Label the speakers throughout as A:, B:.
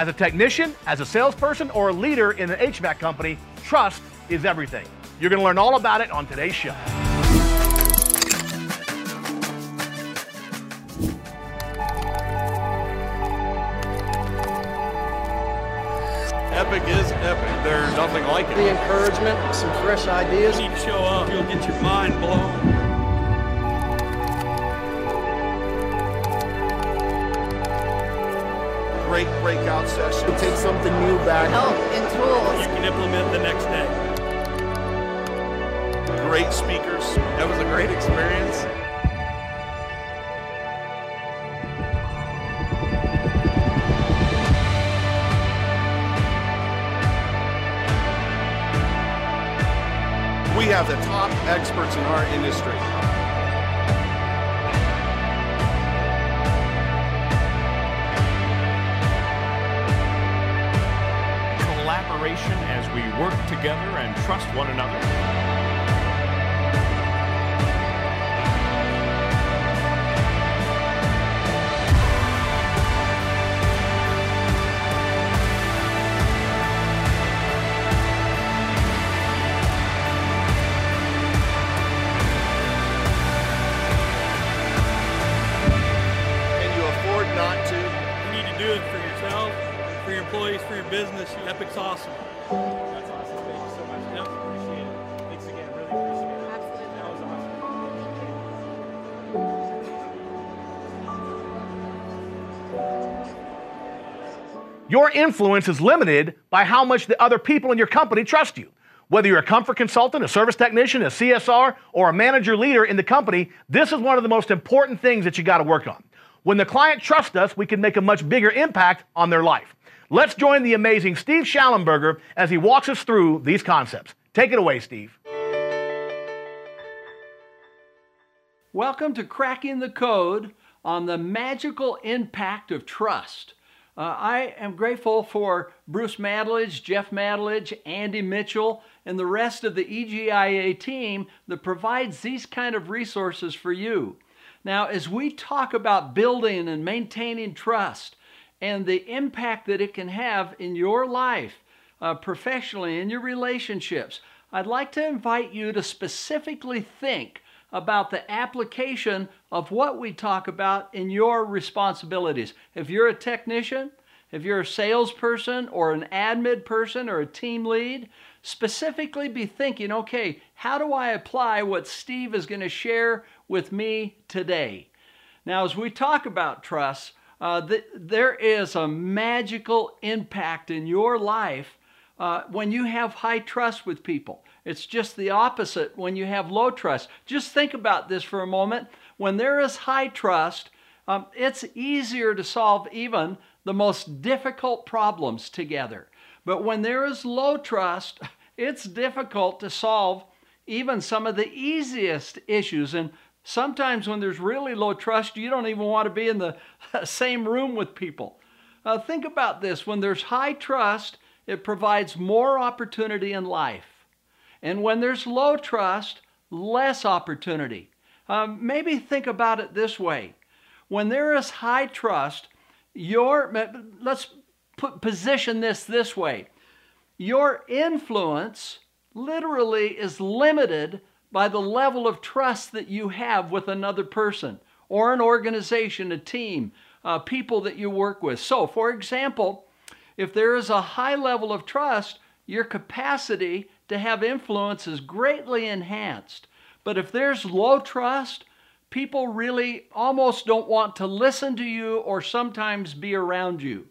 A: As a technician, as a salesperson, or a leader in an HVAC company, trust is everything. You're going to learn all about it on today's show.
B: Epic is epic. There's nothing like it.
C: The encouragement, some fresh ideas.
D: You need to show up. You'll get your mind blown.
B: Great breakout session.
C: Take something new back.
E: help and tools.
D: You can implement the next day.
B: Great speakers. That was a great experience. We have the top experts in our industry.
F: As we work together and trust one another.
D: Epic's awesome.
G: That's awesome. Thank you so much.
D: Yep.
G: Appreciate it. Thanks again. Really appreciate it.
E: Absolutely.
G: That was awesome.
A: Your influence is limited by how much the other people in your company trust you. Whether you're a comfort consultant, a service technician, a CSR, or a manager leader in the company, this is one of the most important things that you got to work on. When the client trusts us, we can make a much bigger impact on their life. Let's join the amazing Steve Shallenberger as he walks us through these concepts. Take it away, Steve.
H: Welcome to Cracking the Code on the magical impact of trust. Uh, I am grateful for Bruce Madledge, Jeff Madledge, Andy Mitchell, and the rest of the EGIA team that provides these kind of resources for you. Now, as we talk about building and maintaining trust and the impact that it can have in your life, uh, professionally, in your relationships, I'd like to invite you to specifically think about the application of what we talk about in your responsibilities. If you're a technician, if you're a salesperson or an admin person or a team lead, specifically be thinking, okay, how do I apply what Steve is going to share with me today? Now, as we talk about trust, uh, th- there is a magical impact in your life uh, when you have high trust with people. It's just the opposite when you have low trust. Just think about this for a moment. When there is high trust, um, it's easier to solve even the most difficult problems together. But when there is low trust, it's difficult to solve even some of the easiest issues. And sometimes when there's really low trust, you don't even want to be in the same room with people. Uh, think about this when there's high trust, it provides more opportunity in life. And when there's low trust, less opportunity. Um, maybe think about it this way when there is high trust, your, let's put, position this this way your influence literally is limited by the level of trust that you have with another person or an organization, a team, uh, people that you work with. So, for example, if there is a high level of trust, your capacity to have influence is greatly enhanced. But if there's low trust, people really almost don't want to listen to you or sometimes be around you.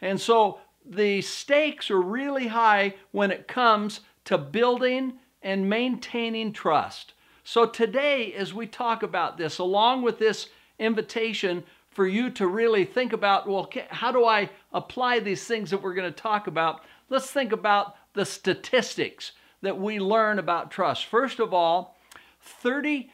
H: And so the stakes are really high when it comes to building and maintaining trust. So today, as we talk about this, along with this invitation for you to really think about, well, how do I apply these things that we're going to talk about? Let's think about the statistics that we learn about trust. First of all, 36%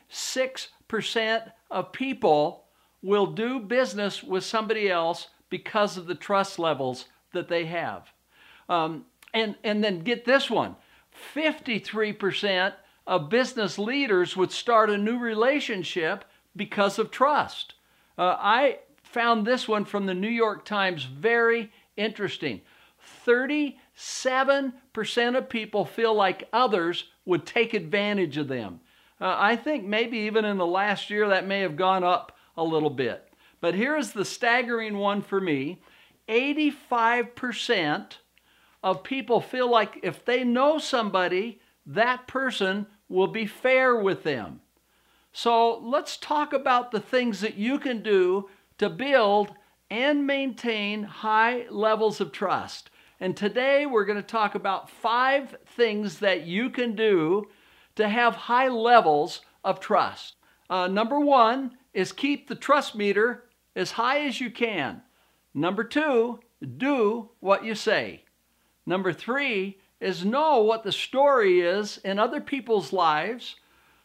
H: of people will do business with somebody else because of the trust levels that they have. Um, and, and then get this one 53% of business leaders would start a new relationship because of trust. Uh, I found this one from the New York Times very interesting. 37% of people feel like others would take advantage of them. Uh, I think maybe even in the last year that may have gone up a little bit. But here's the staggering one for me 85% of people feel like if they know somebody, that person will be fair with them. So let's talk about the things that you can do to build and maintain high levels of trust. And today we're going to talk about five things that you can do to have high levels of trust. Uh, number one is keep the trust meter as high as you can. Number two, do what you say. Number three is know what the story is in other people's lives.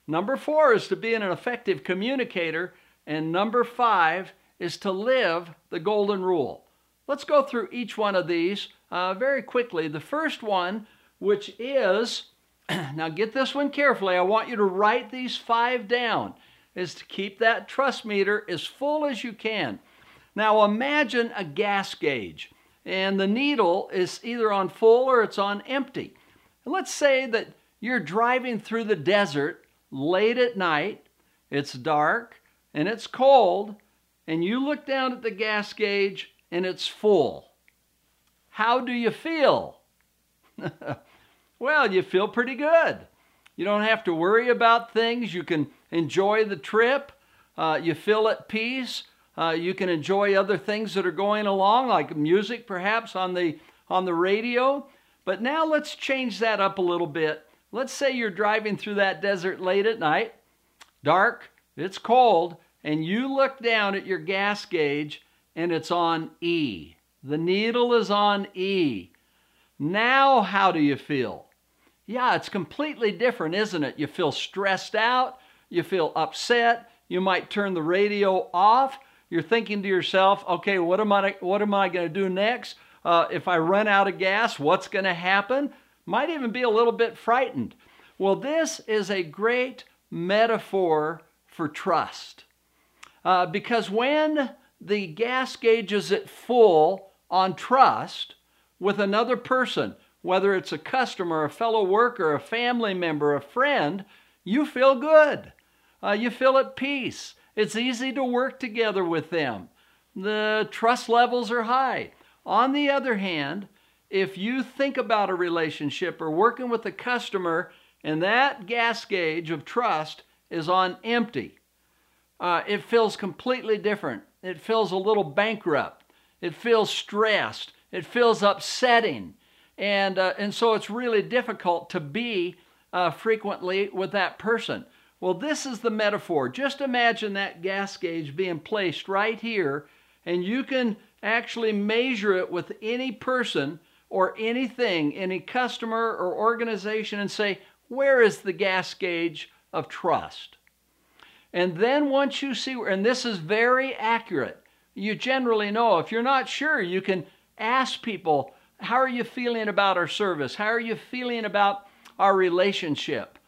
H: Number four is to be an effective communicator. And number five is to live the golden rule. Let's go through each one of these uh, very quickly. The first one, which is, now get this one carefully, I want you to write these five down, is to keep that trust meter as full as you can. Now imagine a gas gauge, and the needle is either on full or it's on empty. And let's say that you're driving through the desert late at night, it's dark, and it's cold, and you look down at the gas gauge and it's full. How do you feel? well, you feel pretty good. You don't have to worry about things. You can enjoy the trip. Uh, you feel at peace. Uh, you can enjoy other things that are going along, like music perhaps on the, on the radio. But now let's change that up a little bit. Let's say you're driving through that desert late at night, dark, it's cold, and you look down at your gas gauge and it's on E. The needle is on E. Now, how do you feel? Yeah, it's completely different, isn't it? You feel stressed out, you feel upset, you might turn the radio off. You're thinking to yourself, okay, what am I, what am I going to do next? Uh, if I run out of gas, what's going to happen? Might even be a little bit frightened. Well, this is a great metaphor for trust. Uh, because when the gas gauge is at full on trust with another person, whether it's a customer, a fellow worker, a family member, a friend, you feel good. Uh, you feel at peace. It's easy to work together with them. The trust levels are high. On the other hand, if you think about a relationship or working with a customer and that gas gauge of trust is on empty, uh, it feels completely different. It feels a little bankrupt. It feels stressed. It feels upsetting. And, uh, and so it's really difficult to be uh, frequently with that person. Well, this is the metaphor. Just imagine that gas gauge being placed right here, and you can actually measure it with any person or anything, any customer or organization, and say, where is the gas gauge of trust? And then once you see, and this is very accurate, you generally know. If you're not sure, you can ask people, how are you feeling about our service? How are you feeling about our relationship?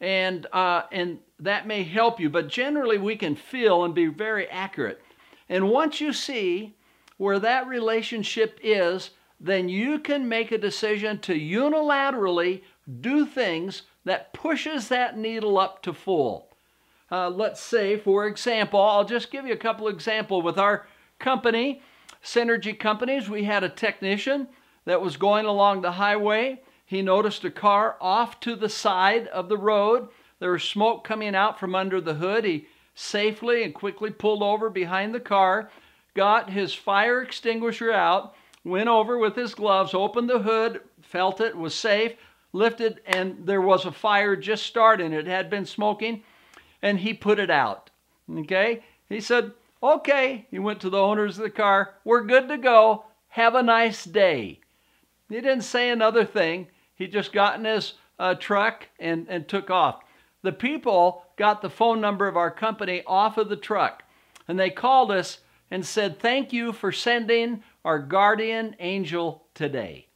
H: And, uh, and that may help you, but generally we can feel and be very accurate. And once you see where that relationship is, then you can make a decision to unilaterally do things that pushes that needle up to full. Uh, let's say, for example, I'll just give you a couple examples with our company, Synergy Companies. We had a technician that was going along the highway. He noticed a car off to the side of the road. There was smoke coming out from under the hood. He safely and quickly pulled over behind the car, got his fire extinguisher out, went over with his gloves, opened the hood, felt it was safe, lifted, and there was a fire just starting. It had been smoking and he put it out. Okay? He said, Okay. He went to the owners of the car. We're good to go. Have a nice day. He didn't say another thing. He just got in his uh, truck and, and took off. The people got the phone number of our company off of the truck and they called us and said, Thank you for sending our guardian angel today.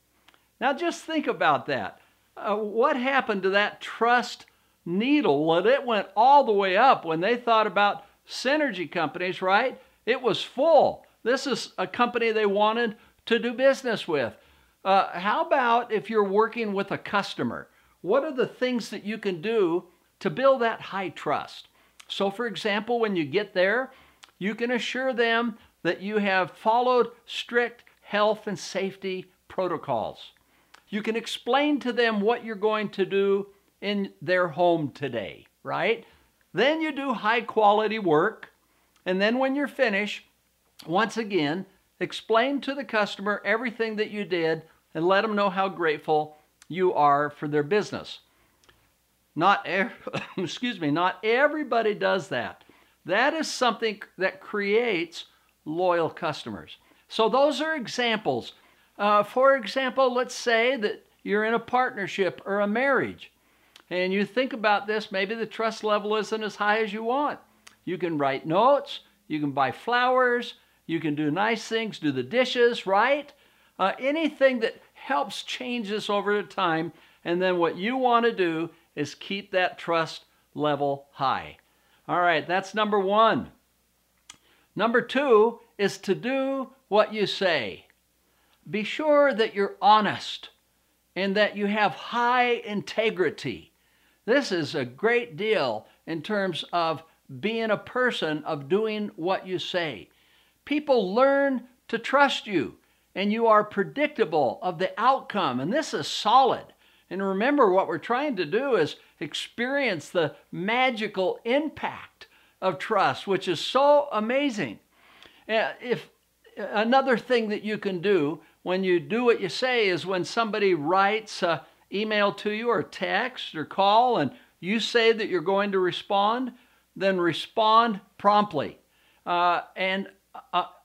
H: Now just think about that. Uh, what happened to that trust needle, well, it went all the way up when they thought about synergy companies, right? It was full. This is a company they wanted to do business with? Uh, how about if you're working with a customer? What are the things that you can do to build that high trust? So, for example, when you get there, you can assure them that you have followed strict health and safety protocols. You can explain to them what you're going to do in their home today, right? Then you do high quality work. And then when you're finished, once again, explain to the customer everything that you did and let them know how grateful you are for their business. Not excuse me, not everybody does that. That is something that creates loyal customers. So those are examples. Uh, for example, let's say that you're in a partnership or a marriage, and you think about this. Maybe the trust level isn't as high as you want. You can write notes. You can buy flowers. You can do nice things, do the dishes, right? Uh, anything that helps change this over time. And then what you want to do is keep that trust level high. All right, that's number one. Number two is to do what you say. Be sure that you're honest and that you have high integrity. This is a great deal in terms of being a person of doing what you say. People learn to trust you and you are predictable of the outcome, and this is solid. And remember, what we're trying to do is experience the magical impact of trust, which is so amazing. Uh, if another thing that you can do when you do what you say is when somebody writes an email to you or text or call and you say that you're going to respond, then respond promptly. Uh, and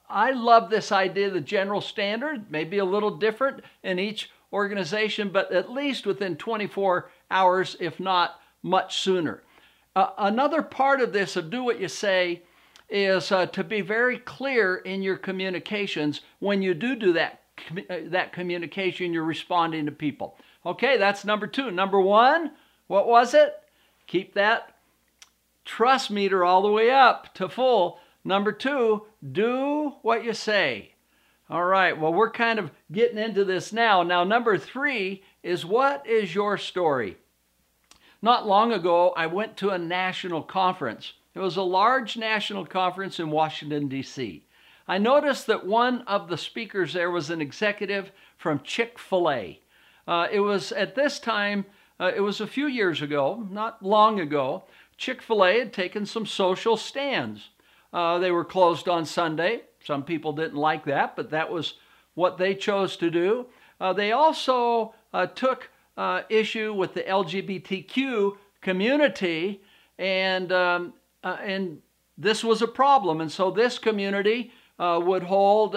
H: I love this idea, the general standard, maybe a little different in each organization, but at least within 24 hours, if not much sooner. Uh, another part of this of do what you say is uh, to be very clear in your communications. When you do do that uh, that communication you're responding to people. Okay that's number two. Number one what was it? Keep that trust meter all the way up to full number two do what you say all right well we're kind of getting into this now now number three is what is your story not long ago i went to a national conference it was a large national conference in Washington, D.C. I noticed that one of the speakers there was an executive from Chick fil A. Uh, it was at this time, uh, it was a few years ago, not long ago, Chick fil A had taken some social stands. Uh, they were closed on Sunday. Some people didn't like that, but that was what they chose to do. Uh, they also uh, took uh, issue with the LGBTQ community and um, uh, and this was a problem. And so this community uh, would hold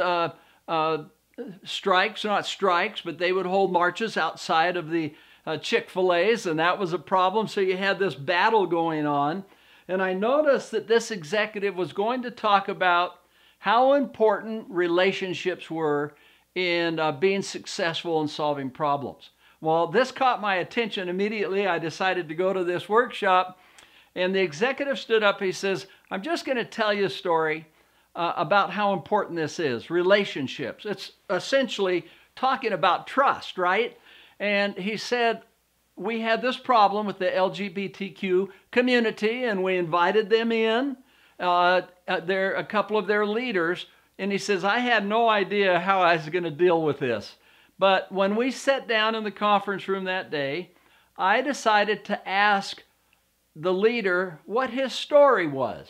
H: strikes, not strikes, but they would hold marches outside of the Chick fil A's, and that was a problem. So you had this battle going on. And I noticed that this executive was going to talk about how important relationships were in uh, being successful in solving problems. Well, this caught my attention immediately. I decided to go to this workshop and the executive stood up. He says, I'm just going to tell you a story uh, about how important this is relationships. It's essentially talking about trust, right? And he said, We had this problem with the LGBTQ community, and we invited them in. Uh, uh a couple of their leaders. And he says, I had no idea how I was going to deal with this. But when we sat down in the conference room that day, I decided to ask the leader what his story was.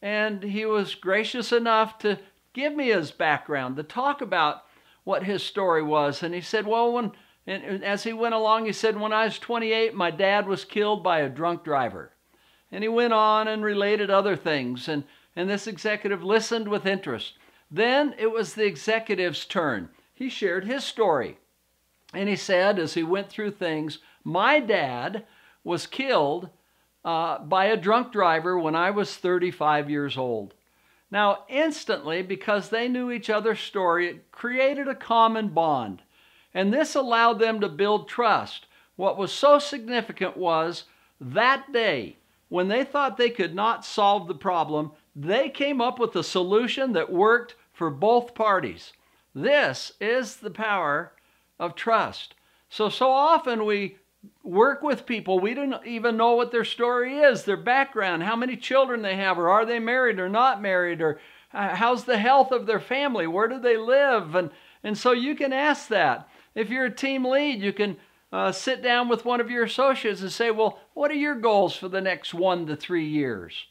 H: And he was gracious enough to give me his background, to talk about what his story was. And he said, Well, when, and as he went along, he said, When I was 28, my dad was killed by a drunk driver. And he went on and related other things. And, and this executive listened with interest. Then it was the executive's turn. He shared his story. And he said, as he went through things, My dad was killed uh, by a drunk driver when I was 35 years old. Now, instantly, because they knew each other's story, it created a common bond. And this allowed them to build trust. What was so significant was that day, when they thought they could not solve the problem, they came up with a solution that worked for both parties. This is the power of trust. So, so often we work with people, we don't even know what their story is, their background, how many children they have, or are they married or not married, or uh, how's the health of their family, where do they live? And, and so you can ask that. If you're a team lead, you can uh, sit down with one of your associates and say, Well, what are your goals for the next one to three years?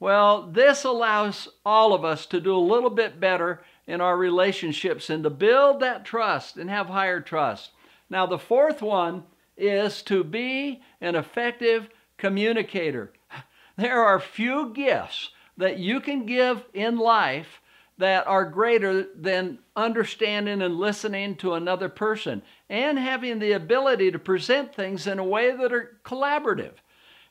H: Well, this allows all of us to do a little bit better in our relationships and to build that trust and have higher trust. Now, the fourth one is to be an effective communicator. There are few gifts that you can give in life that are greater than understanding and listening to another person and having the ability to present things in a way that are collaborative.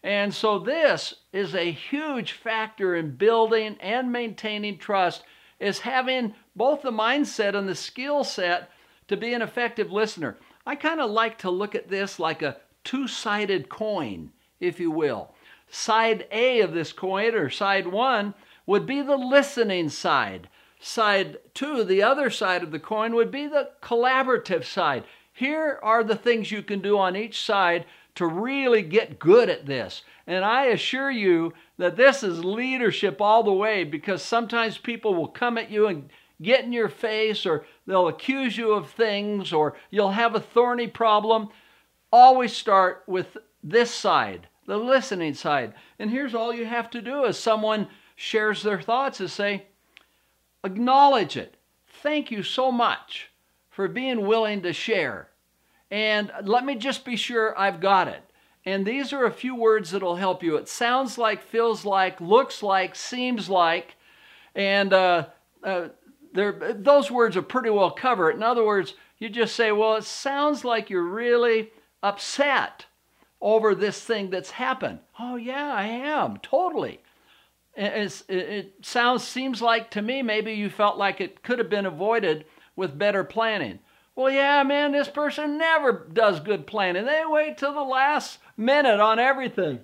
H: And so, this is a huge factor in building and maintaining trust, is having both the mindset and the skill set to be an effective listener. I kind of like to look at this like a two sided coin, if you will. Side A of this coin, or side one, would be the listening side. Side two, the other side of the coin, would be the collaborative side. Here are the things you can do on each side to really get good at this. And I assure you that this is leadership all the way because sometimes people will come at you and get in your face or they'll accuse you of things or you'll have a thorny problem. Always start with this side, the listening side. And here's all you have to do as someone shares their thoughts is say, acknowledge it. Thank you so much for being willing to share. And let me just be sure I've got it. And these are a few words that'll help you. It sounds like, feels like, looks like, seems like, and uh, uh, those words are pretty well cover it. In other words, you just say, well, it sounds like you're really upset over this thing that's happened. Oh, yeah, I am, totally. It's, it sounds, seems like to me, maybe you felt like it could have been avoided with better planning. Well, yeah, man, this person never does good planning. They wait till the last minute on everything.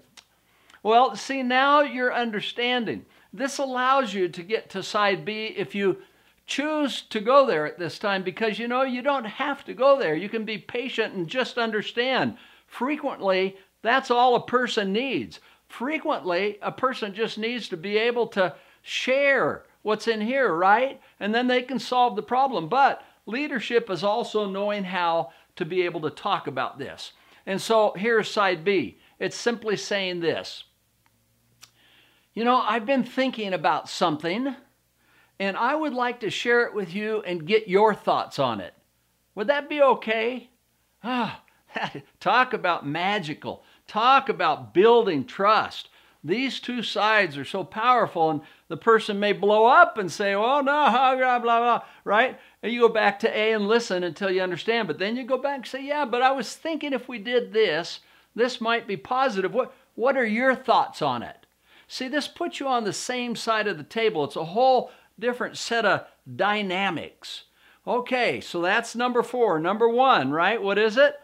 H: Well, see, now you're understanding. This allows you to get to side B if you choose to go there at this time because you know you don't have to go there. You can be patient and just understand. Frequently, that's all a person needs. Frequently, a person just needs to be able to share what's in here, right? And then they can solve the problem. But Leadership is also knowing how to be able to talk about this. And so here's side B it's simply saying this You know, I've been thinking about something, and I would like to share it with you and get your thoughts on it. Would that be okay? Ah, talk about magical. Talk about building trust. These two sides are so powerful, and the person may blow up and say, "Oh no, blah blah blah," right? And you go back to A and listen until you understand. But then you go back and say, "Yeah, but I was thinking if we did this, this might be positive. What what are your thoughts on it?" See, this puts you on the same side of the table. It's a whole different set of dynamics. Okay, so that's number four. Number one, right? What is it?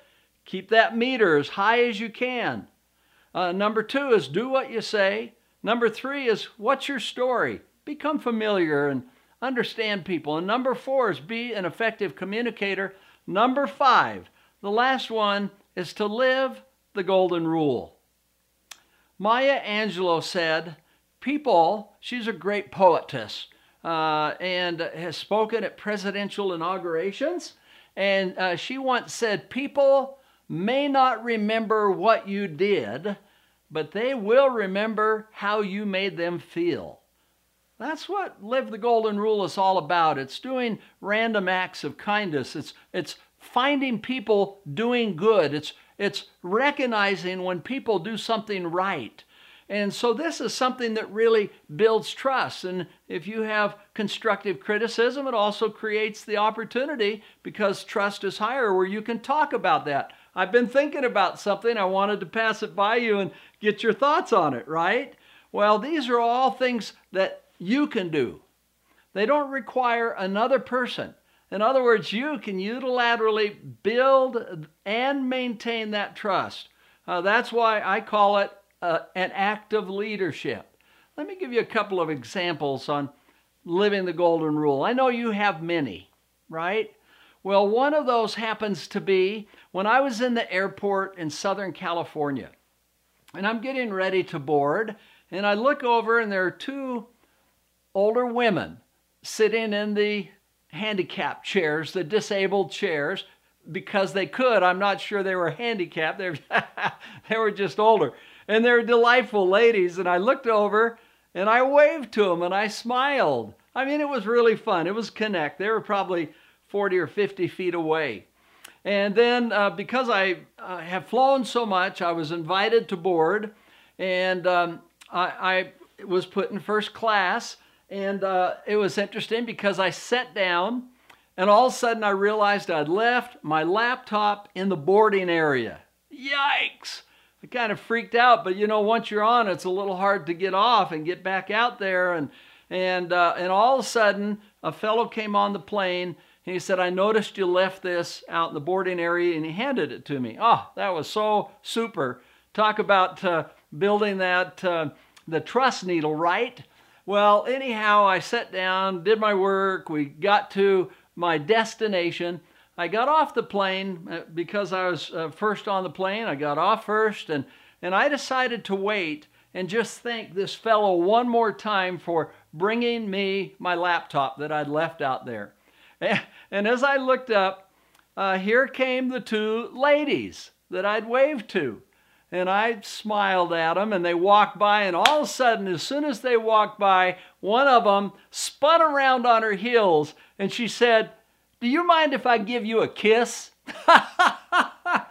H: Keep that meter as high as you can. Uh, number two is do what you say. Number three is what's your story? Become familiar and understand people. And number four is be an effective communicator. Number five, the last one is to live the golden rule. Maya Angelou said, People, she's a great poetess uh, and has spoken at presidential inaugurations. And uh, she once said, People may not remember what you did, but they will remember how you made them feel. That's what Live the Golden Rule is all about. It's doing random acts of kindness. It's, it's finding people doing good. It's, it's recognizing when people do something right. And so this is something that really builds trust. And if you have constructive criticism, it also creates the opportunity because trust is higher where you can talk about that. I've been thinking about something. I wanted to pass it by you and get your thoughts on it, right? Well, these are all things that you can do. They don't require another person. In other words, you can unilaterally build and maintain that trust. Uh, that's why I call it uh, an act of leadership. Let me give you a couple of examples on living the golden rule. I know you have many. right? Well, one of those happens to be when I was in the airport in Southern California and I'm getting ready to board, and I look over and there are two older women sitting in the handicapped chairs, the disabled chairs, because they could. I'm not sure they were handicapped. They were, they were just older. And they're delightful ladies. And I looked over and I waved to them and I smiled. I mean, it was really fun. It was connect. They were probably 40 or 50 feet away. And then uh, because I uh, have flown so much, I was invited to board and um, I, I, was put in first class. And uh, it was interesting because I sat down and all of a sudden I realized I'd left my laptop in the boarding area. Yikes! I kind of freaked out, but you know, once you're on, it's a little hard to get off and get back out there. And and uh, and all of a sudden, a fellow came on the plane he said, "I noticed you left this out in the boarding area," and he handed it to me. Oh, that was so super! Talk about uh, building that uh, the trust needle, right? Well, anyhow, I sat down, did my work. We got to my destination. I got off the plane uh, because I was uh, first on the plane. I got off first, and, and I decided to wait and just thank this fellow one more time for bringing me my laptop that I'd left out there. And, as I looked up, uh, here came the two ladies that I'd waved to. And I smiled at them, and they walked by, and all of a sudden, as soon as they walked by, one of them spun around on her heels, and she said, Do you mind if I give you a kiss? oh,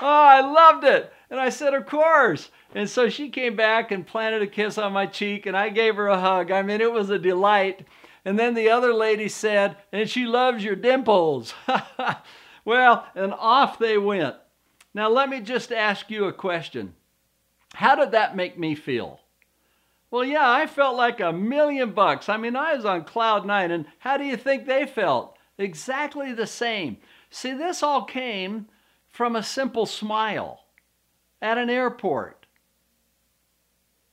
H: I loved it. And I said, Of course. And so she came back and planted a kiss on my cheek, and I gave her a hug. I mean, it was a delight. And then the other lady said, And she loves your dimples. well, and off they went. Now, let me just ask you a question. How did that make me feel? Well, yeah, I felt like a million bucks. I mean, I was on cloud nine, and how do you think they felt? Exactly the same. See, this all came from a simple smile at an airport.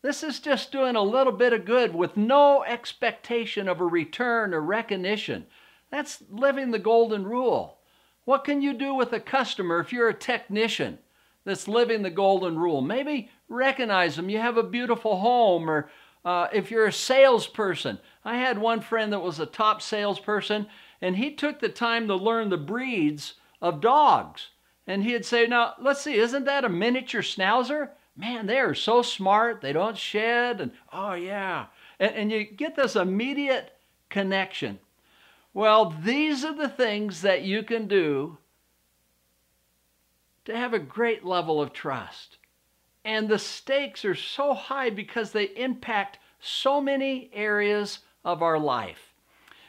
H: This is just doing a little bit of good with no expectation of a return or recognition. That's living the golden rule. What can you do with a customer if you're a technician that's living the golden rule? Maybe recognize them. You have a beautiful home, or uh, if you're a salesperson. I had one friend that was a top salesperson, and he took the time to learn the breeds of dogs. And he'd say, Now, let's see, isn't that a miniature schnauzer? Man, they are so smart. They don't shed. And oh, yeah. And, and you get this immediate connection. Well, these are the things that you can do to have a great level of trust. And the stakes are so high because they impact so many areas of our life.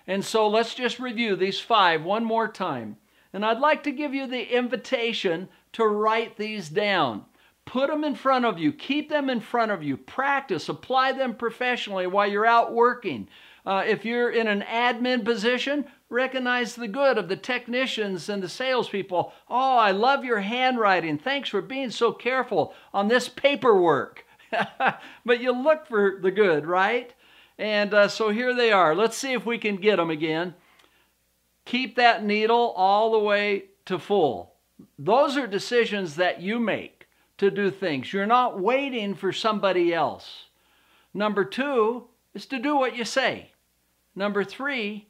H: And so let's just review these five one more time. And I'd like to give you the invitation to write these down. Put them in front of you, keep them in front of you, practice, apply them professionally while you're out working. Uh, if you're in an admin position, recognize the good of the technicians and the salespeople. Oh, I love your handwriting. Thanks for being so careful on this paperwork. but you look for the good, right? And uh, so here they are. Let's see if we can get them again. Keep that needle all the way to full. Those are decisions that you make to do things. You're not waiting for somebody else. Number two is to do what you say. Number three,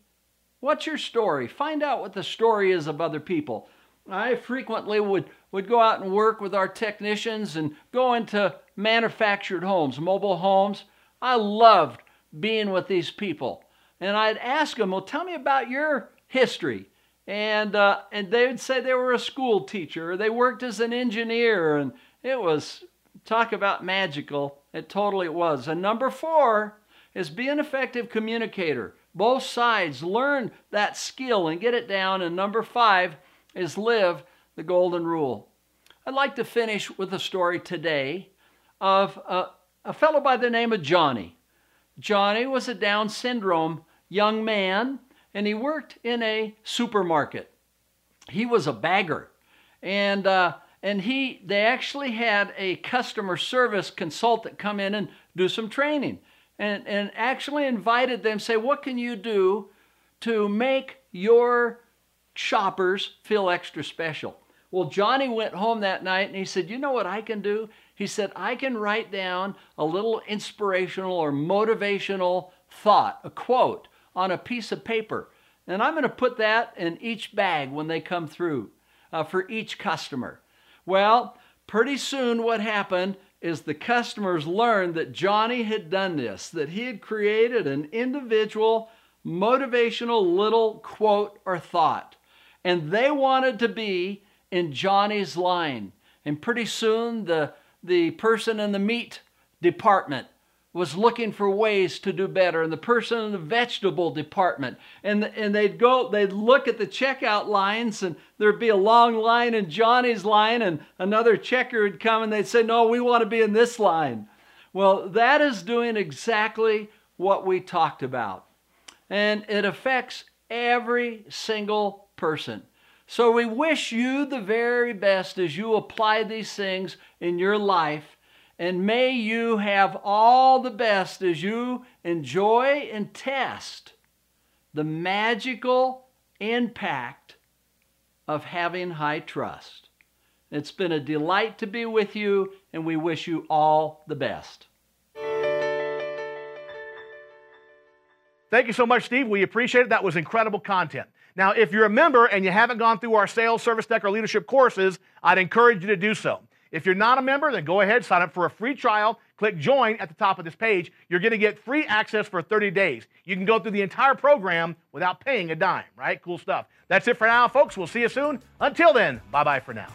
H: what's your story? Find out what the story is of other people. I frequently would, would go out and work with our technicians and go into manufactured homes, mobile homes. I loved being with these people. And I'd ask them, well, tell me about your history. And, uh, and they would say they were a school teacher or they worked as an engineer. And it was, talk about magical. It totally was. And number four is be an effective communicator. Both sides learn that skill and get it down. And number five is live the golden rule. I'd like to finish with a story today of a, a fellow by the name of Johnny. Johnny was a Down syndrome young man, and he worked in a supermarket. He was a bagger, and uh, and he they actually had a customer service consultant come in and do some training and, and actually invited them, say, what can you do to make your shoppers feel extra special. Well, Johnny went home that night and he said, You know what I can do? He said, I can write down a little inspirational or motivational thought, a quote, on a piece of paper. And I'm going to put that in each bag when they come through uh, for each customer. Well, pretty soon what happened is the customers learned that Johnny had done this, that he had created an individual motivational little quote or thought. And they wanted to be in Johnny's line. And pretty soon the, the person in the meat department was looking for ways to do better. And the person in the vegetable department and and they'd go they'd look at the checkout lines and there'd be a long line in Johnny's line and another checker would come and they'd say no we want to be in this line. Well that is doing exactly what we talked about. And it affects every single person. So we wish you the very best as you apply these things in your life and may you have all the best as you enjoy and test the magical impact of having high trust. It's been a delight to be with you, and we wish you all the best.
A: Thank you so much, Steve. We appreciate it. That was incredible content. Now, if you're a member and you haven't gone through our sales, service tech, or leadership courses, I'd encourage you to do so. If you're not a member, then go ahead, sign up for a free trial. Click join at the top of this page. You're going to get free access for 30 days. You can go through the entire program without paying a dime, right? Cool stuff. That's it for now, folks. We'll see you soon. Until then, bye bye for now.